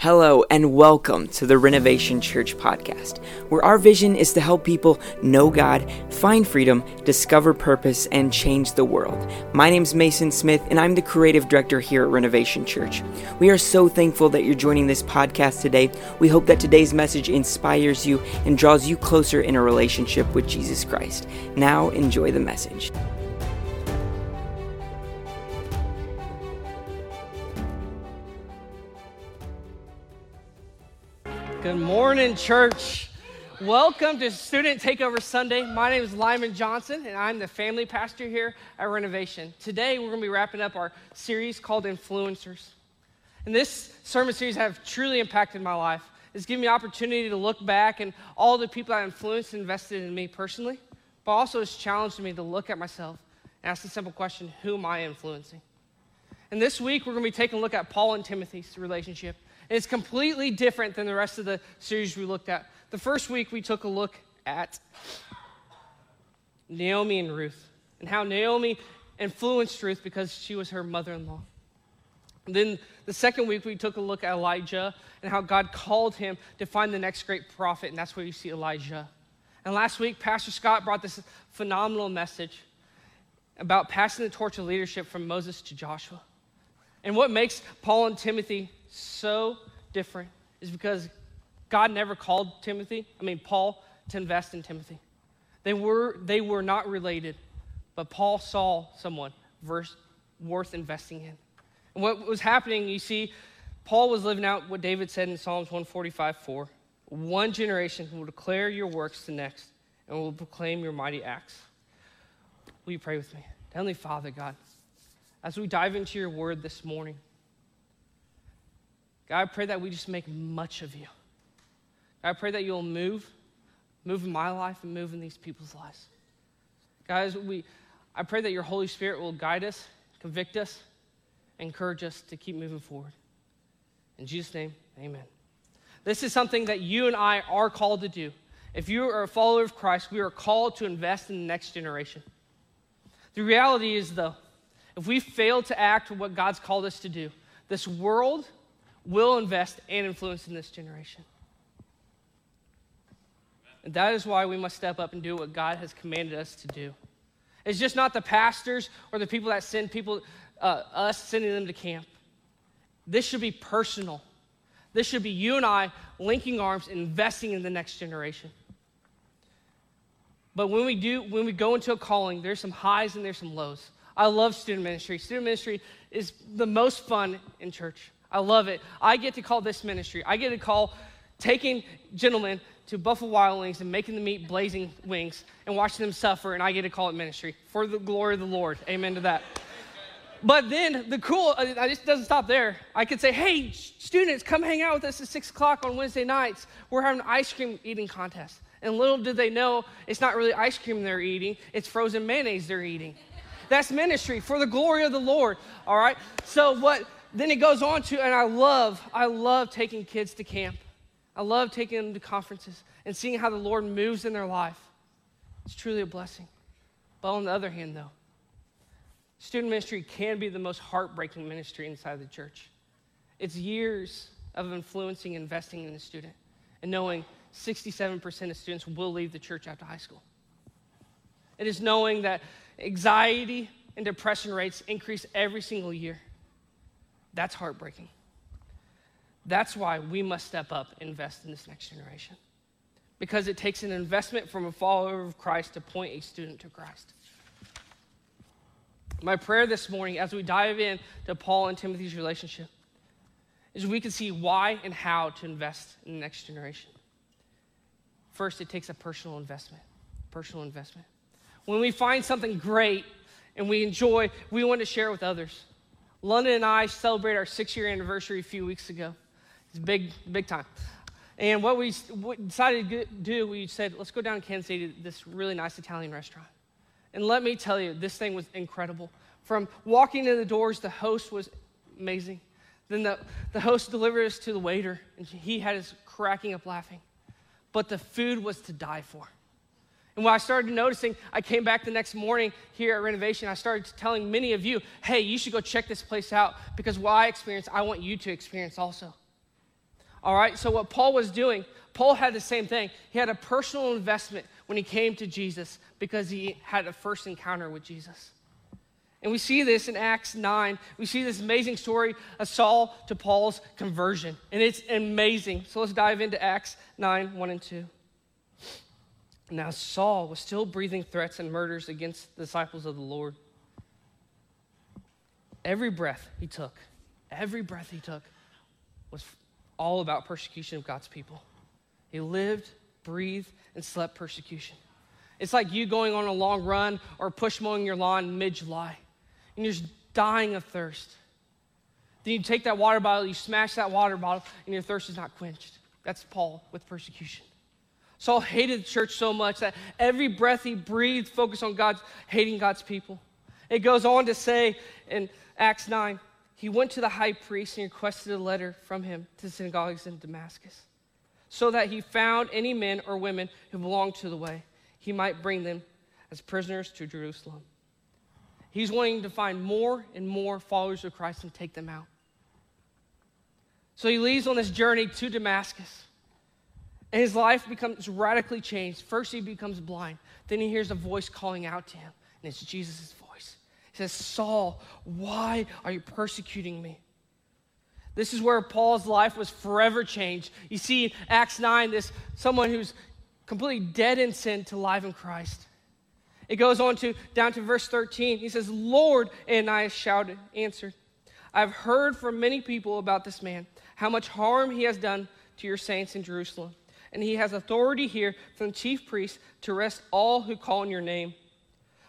Hello, and welcome to the Renovation Church podcast, where our vision is to help people know God, find freedom, discover purpose, and change the world. My name is Mason Smith, and I'm the creative director here at Renovation Church. We are so thankful that you're joining this podcast today. We hope that today's message inspires you and draws you closer in a relationship with Jesus Christ. Now, enjoy the message. Good morning, church. Welcome to Student Takeover Sunday. My name is Lyman Johnson, and I'm the family pastor here at Renovation. Today, we're going to be wrapping up our series called Influencers. And this sermon series have truly impacted my life. It's given me opportunity to look back and all the people I influenced and invested in me personally, but also it's challenged me to look at myself and ask the simple question who am I influencing? And this week, we're going to be taking a look at Paul and Timothy's relationship. And it's completely different than the rest of the series we looked at. The first week, we took a look at Naomi and Ruth and how Naomi influenced Ruth because she was her mother in law. Then the second week, we took a look at Elijah and how God called him to find the next great prophet, and that's where you see Elisha. And last week, Pastor Scott brought this phenomenal message about passing the torch of leadership from Moses to Joshua. And what makes Paul and Timothy so different is because God never called Timothy, I mean, Paul, to invest in Timothy. They were, they were not related, but Paul saw someone verse, worth investing in. And what was happening, you see, Paul was living out what David said in Psalms 145 4. One generation will declare your works to the next and will proclaim your mighty acts. Will you pray with me? Heavenly Father, God, as we dive into your word this morning, God, I pray that we just make much of you. God, I pray that you'll move, move in my life and move in these people's lives. Guys, we, I pray that your Holy Spirit will guide us, convict us, encourage us to keep moving forward. In Jesus' name, amen. This is something that you and I are called to do. If you are a follower of Christ, we are called to invest in the next generation. The reality is, though, if we fail to act what God's called us to do, this world will invest and influence in this generation. And that is why we must step up and do what God has commanded us to do. It's just not the pastors or the people that send people, uh, us sending them to camp. This should be personal. This should be you and I linking arms, investing in the next generation. But when we do, when we go into a calling, there's some highs and there's some lows. I love student ministry. Student ministry is the most fun in church. I love it. I get to call this ministry. I get to call taking gentlemen to Buffalo Wild Wings and making them eat blazing wings and watching them suffer, and I get to call it ministry for the glory of the Lord. Amen to that. But then the cool, I just doesn't stop there. I could say, hey, students, come hang out with us at six o'clock on Wednesday nights. We're having an ice cream eating contest. And little did they know, it's not really ice cream they're eating, it's frozen mayonnaise they're eating. That's ministry for the glory of the Lord. All right? So what then it goes on to, and I love, I love taking kids to camp. I love taking them to conferences and seeing how the Lord moves in their life. It's truly a blessing. But on the other hand, though, student ministry can be the most heartbreaking ministry inside the church. It's years of influencing, investing in a student, and knowing 67% of students will leave the church after high school. It is knowing that anxiety and depression rates increase every single year. That's heartbreaking. That's why we must step up and invest in this next generation. Because it takes an investment from a follower of Christ to point a student to Christ. My prayer this morning, as we dive in to Paul and Timothy's relationship, is we can see why and how to invest in the next generation. First, it takes a personal investment. Personal investment. When we find something great and we enjoy, we want to share it with others. London and I celebrated our six year anniversary a few weeks ago. It's big, big time. And what we decided to do, we said, let's go down to Kansas City to this really nice Italian restaurant. And let me tell you, this thing was incredible. From walking in the doors, the host was amazing. Then the, the host delivered us to the waiter, and he had us cracking up laughing. But the food was to die for. And when I started noticing, I came back the next morning here at Renovation. I started telling many of you, hey, you should go check this place out because what I experienced, I want you to experience also. All right, so what Paul was doing, Paul had the same thing. He had a personal investment when he came to Jesus because he had a first encounter with Jesus. And we see this in Acts 9. We see this amazing story of Saul to Paul's conversion. And it's amazing. So let's dive into Acts 9 1 and 2. Now, Saul was still breathing threats and murders against the disciples of the Lord. Every breath he took, every breath he took was all about persecution of God's people. He lived, breathed, and slept persecution. It's like you going on a long run or push mowing your lawn mid July and you're just dying of thirst. Then you take that water bottle, you smash that water bottle, and your thirst is not quenched. That's Paul with persecution. Saul hated the church so much that every breath he breathed focused on God's hating God's people. It goes on to say in Acts 9, he went to the high priest and requested a letter from him to the synagogues in Damascus, so that he found any men or women who belonged to the way, he might bring them as prisoners to Jerusalem. He's wanting to find more and more followers of Christ and take them out. So he leaves on this journey to Damascus. And his life becomes radically changed. First, he becomes blind. Then he hears a voice calling out to him, and it's Jesus' voice. He says, Saul, why are you persecuting me? This is where Paul's life was forever changed. You see, in Acts 9, this someone who's completely dead in sin to live in Christ. It goes on to down to verse 13. He says, Lord, Ananias shouted, answered, I've heard from many people about this man, how much harm he has done to your saints in Jerusalem. And he has authority here from the chief priest to arrest all who call on your name.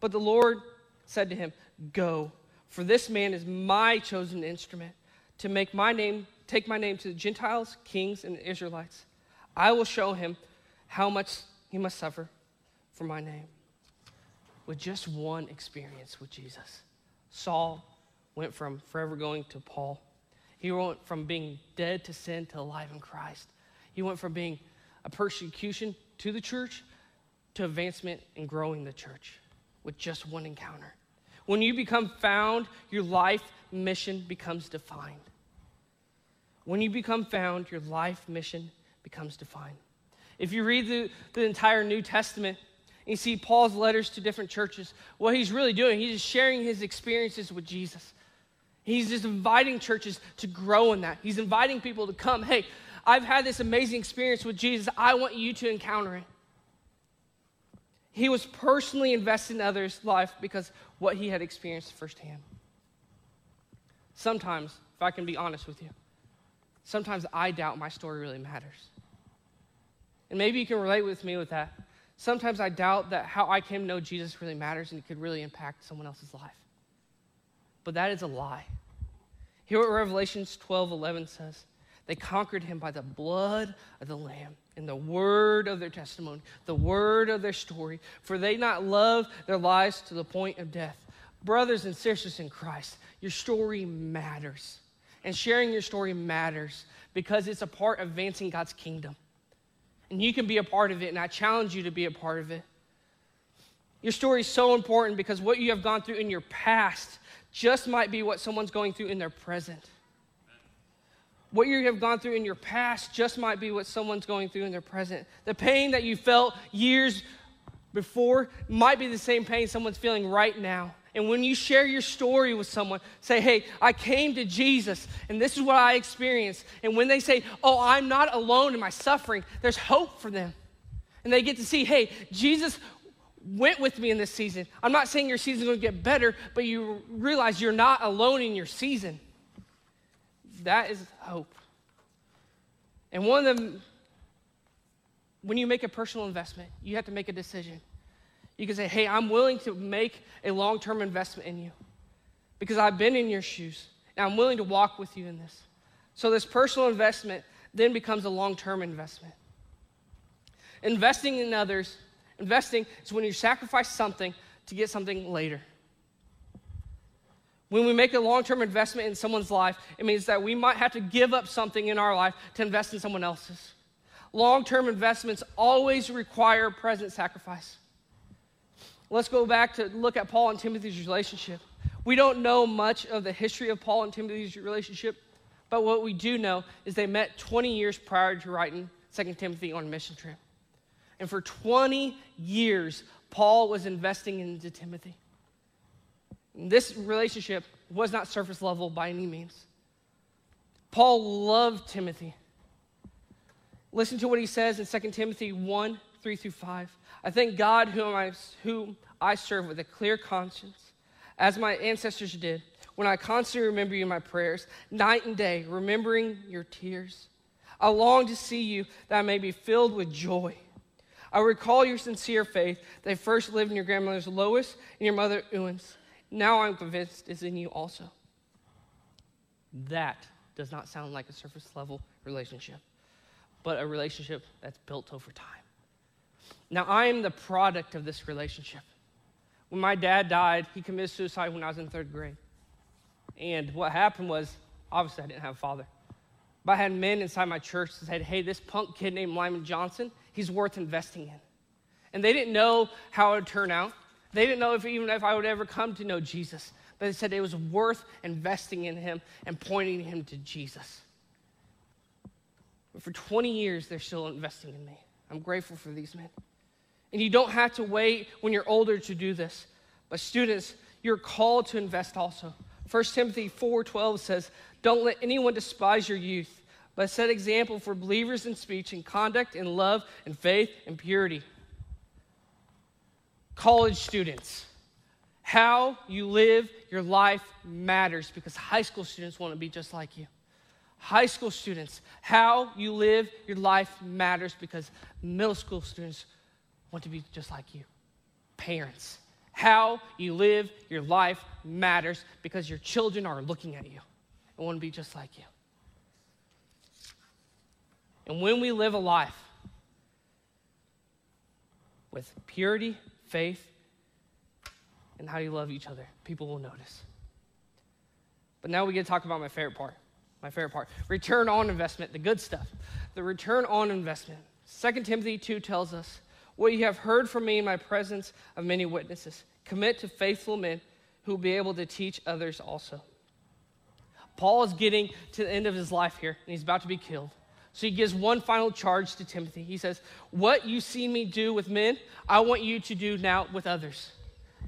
But the Lord said to him, Go, for this man is my chosen instrument to make my name, take my name to the Gentiles, kings, and Israelites. I will show him how much he must suffer for my name with just one experience with Jesus. Saul went from forever going to Paul. He went from being dead to sin to alive in Christ. He went from being a persecution to the church to advancement and growing the church with just one encounter. When you become found, your life mission becomes defined. When you become found, your life mission becomes defined. If you read the, the entire New Testament, you see Paul's letters to different churches. What he's really doing, he's just sharing his experiences with Jesus. He's just inviting churches to grow in that. He's inviting people to come, hey, I've had this amazing experience with Jesus. I want you to encounter it. He was personally invested in others' life because what he had experienced firsthand. Sometimes, if I can be honest with you, sometimes I doubt my story really matters. And maybe you can relate with me with that sometimes I doubt that how I came to know Jesus really matters and it could really impact someone else's life. But that is a lie. Hear what Revelations 12 11 says. They conquered him by the blood of the Lamb and the word of their testimony, the word of their story, for they not love their lives to the point of death. Brothers and sisters in Christ, your story matters. And sharing your story matters because it's a part of advancing God's kingdom and you can be a part of it, and I challenge you to be a part of it. Your story is so important because what you have gone through in your past just might be what someone's going through in their present. What you have gone through in your past just might be what someone's going through in their present. The pain that you felt years before might be the same pain someone's feeling right now. And when you share your story with someone, say, hey, I came to Jesus and this is what I experienced. And when they say, oh, I'm not alone in my suffering, there's hope for them. And they get to see, hey, Jesus went with me in this season. I'm not saying your season's gonna get better, but you realize you're not alone in your season. That is hope. And one of them, when you make a personal investment, you have to make a decision. You can say, hey, I'm willing to make a long term investment in you because I've been in your shoes and I'm willing to walk with you in this. So, this personal investment then becomes a long term investment. Investing in others, investing is when you sacrifice something to get something later. When we make a long term investment in someone's life, it means that we might have to give up something in our life to invest in someone else's. Long term investments always require present sacrifice. Let's go back to look at Paul and Timothy's relationship. We don't know much of the history of Paul and Timothy's relationship, But what we do know is they met 20 years prior to writing 2 Timothy on a mission trip. And for 20 years, Paul was investing into Timothy. This relationship was not surface level by any means. Paul loved Timothy. Listen to what he says in 2 Timothy 1 3 through 5. I thank God whom I, whom I serve with a clear conscience, as my ancestors did, when I constantly remember you in my prayers, night and day, remembering your tears. I long to see you that I may be filled with joy. I recall your sincere faith that first lived in your grandmother's Lois and your mother Eunice. Now I'm convinced is in you also. That does not sound like a surface level relationship, but a relationship that's built over time. Now, I am the product of this relationship. When my dad died, he committed suicide when I was in third grade. And what happened was, obviously, I didn't have a father. But I had men inside my church that said, hey, this punk kid named Lyman Johnson, he's worth investing in. And they didn't know how it would turn out. They didn't know if even if I would ever come to know Jesus. But they said it was worth investing in him and pointing him to Jesus. But for 20 years, they're still investing in me. I'm grateful for these men. And you don't have to wait when you're older to do this. But students, you're called to invest also. 1 Timothy 4:12 says, "Don't let anyone despise your youth, but set example for believers in speech and conduct in love and faith and purity." College students, how you live your life matters because high school students want to be just like you. High school students, how you live your life matters because middle school students want to be just like you. Parents, how you live your life matters because your children are looking at you and want to be just like you. And when we live a life with purity, faith, and how you love each other, people will notice. But now we get to talk about my favorite part. My favorite part return on investment, the good stuff. The return on investment. 2 Timothy 2 tells us what you have heard from me in my presence of many witnesses. Commit to faithful men who will be able to teach others also. Paul is getting to the end of his life here, and he's about to be killed. So he gives one final charge to Timothy. He says, What you see me do with men, I want you to do now with others.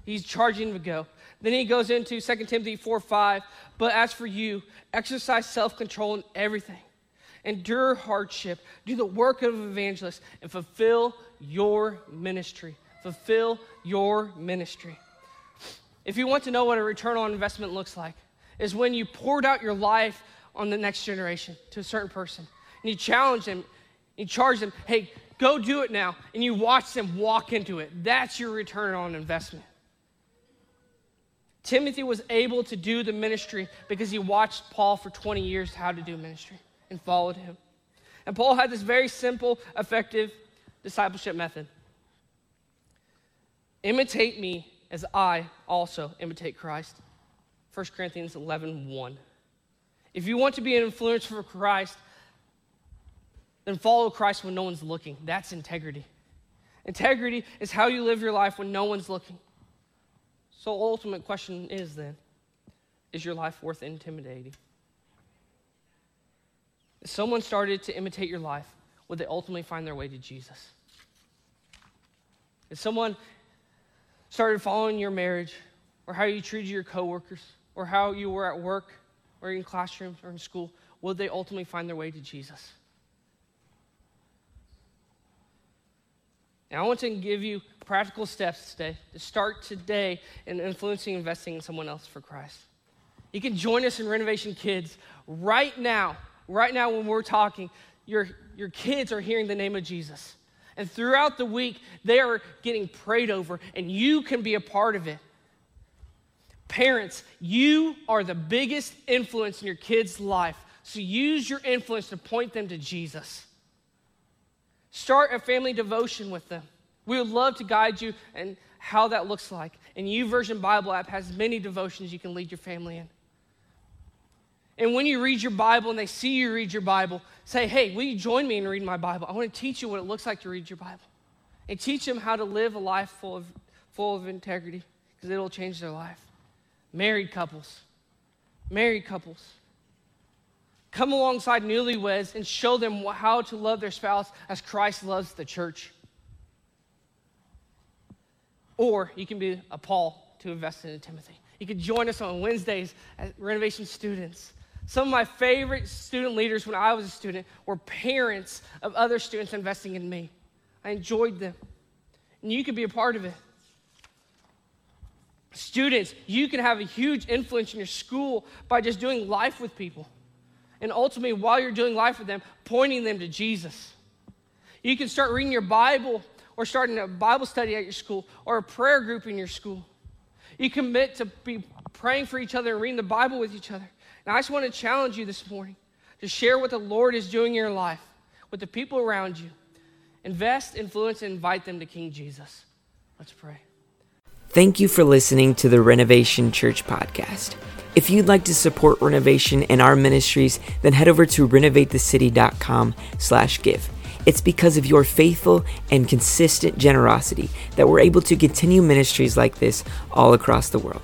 He's charging to go. Then he goes into 2 Timothy 4 5. But as for you, exercise self control in everything, endure hardship, do the work of an evangelist, and fulfill your ministry. Fulfill your ministry. If you want to know what a return on investment looks like, is when you poured out your life on the next generation to a certain person. And you challenge them, you charge them, hey, go do it now. And you watch them walk into it. That's your return on investment. Timothy was able to do the ministry because he watched Paul for 20 years how to do ministry and followed him. And Paul had this very simple, effective discipleship method imitate me as I also imitate Christ. 1 Corinthians 11 1. If you want to be an influence for Christ, then follow Christ when no one's looking. That's integrity. Integrity is how you live your life when no one's looking. So, ultimate question is then is your life worth intimidating? If someone started to imitate your life, would they ultimately find their way to Jesus? If someone started following your marriage, or how you treated your coworkers, or how you were at work, or in classrooms, or in school, would they ultimately find their way to Jesus? And I want to give you practical steps today to start today in influencing investing in someone else for Christ. You can join us in Renovation Kids right now. Right now, when we're talking, your, your kids are hearing the name of Jesus. And throughout the week, they are getting prayed over, and you can be a part of it. Parents, you are the biggest influence in your kids' life. So use your influence to point them to Jesus. Start a family devotion with them. We would love to guide you and how that looks like. And YouVersion Bible app has many devotions you can lead your family in. And when you read your Bible and they see you read your Bible, say, hey, will you join me in reading my Bible? I want to teach you what it looks like to read your Bible. And teach them how to live a life full of, full of integrity because it'll change their life. Married couples, married couples, Come alongside newlyweds and show them how to love their spouse as Christ loves the church. Or you can be a Paul to invest in Timothy. You can join us on Wednesdays as renovation students. Some of my favorite student leaders when I was a student were parents of other students investing in me. I enjoyed them. And you could be a part of it. Students, you can have a huge influence in your school by just doing life with people. And ultimately, while you're doing life with them, pointing them to Jesus. You can start reading your Bible or starting a Bible study at your school or a prayer group in your school. You commit to be praying for each other and reading the Bible with each other. Now, I just want to challenge you this morning to share what the Lord is doing in your life with the people around you. Invest, influence, and invite them to King Jesus. Let's pray. Thank you for listening to the Renovation Church podcast. If you'd like to support renovation and our ministries, then head over to renovatethecity.com slash give. It's because of your faithful and consistent generosity that we're able to continue ministries like this all across the world.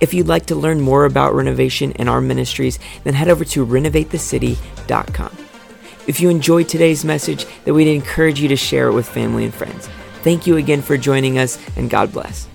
If you'd like to learn more about renovation and our ministries, then head over to renovatethecity.com. If you enjoyed today's message, then we'd encourage you to share it with family and friends. Thank you again for joining us, and God bless.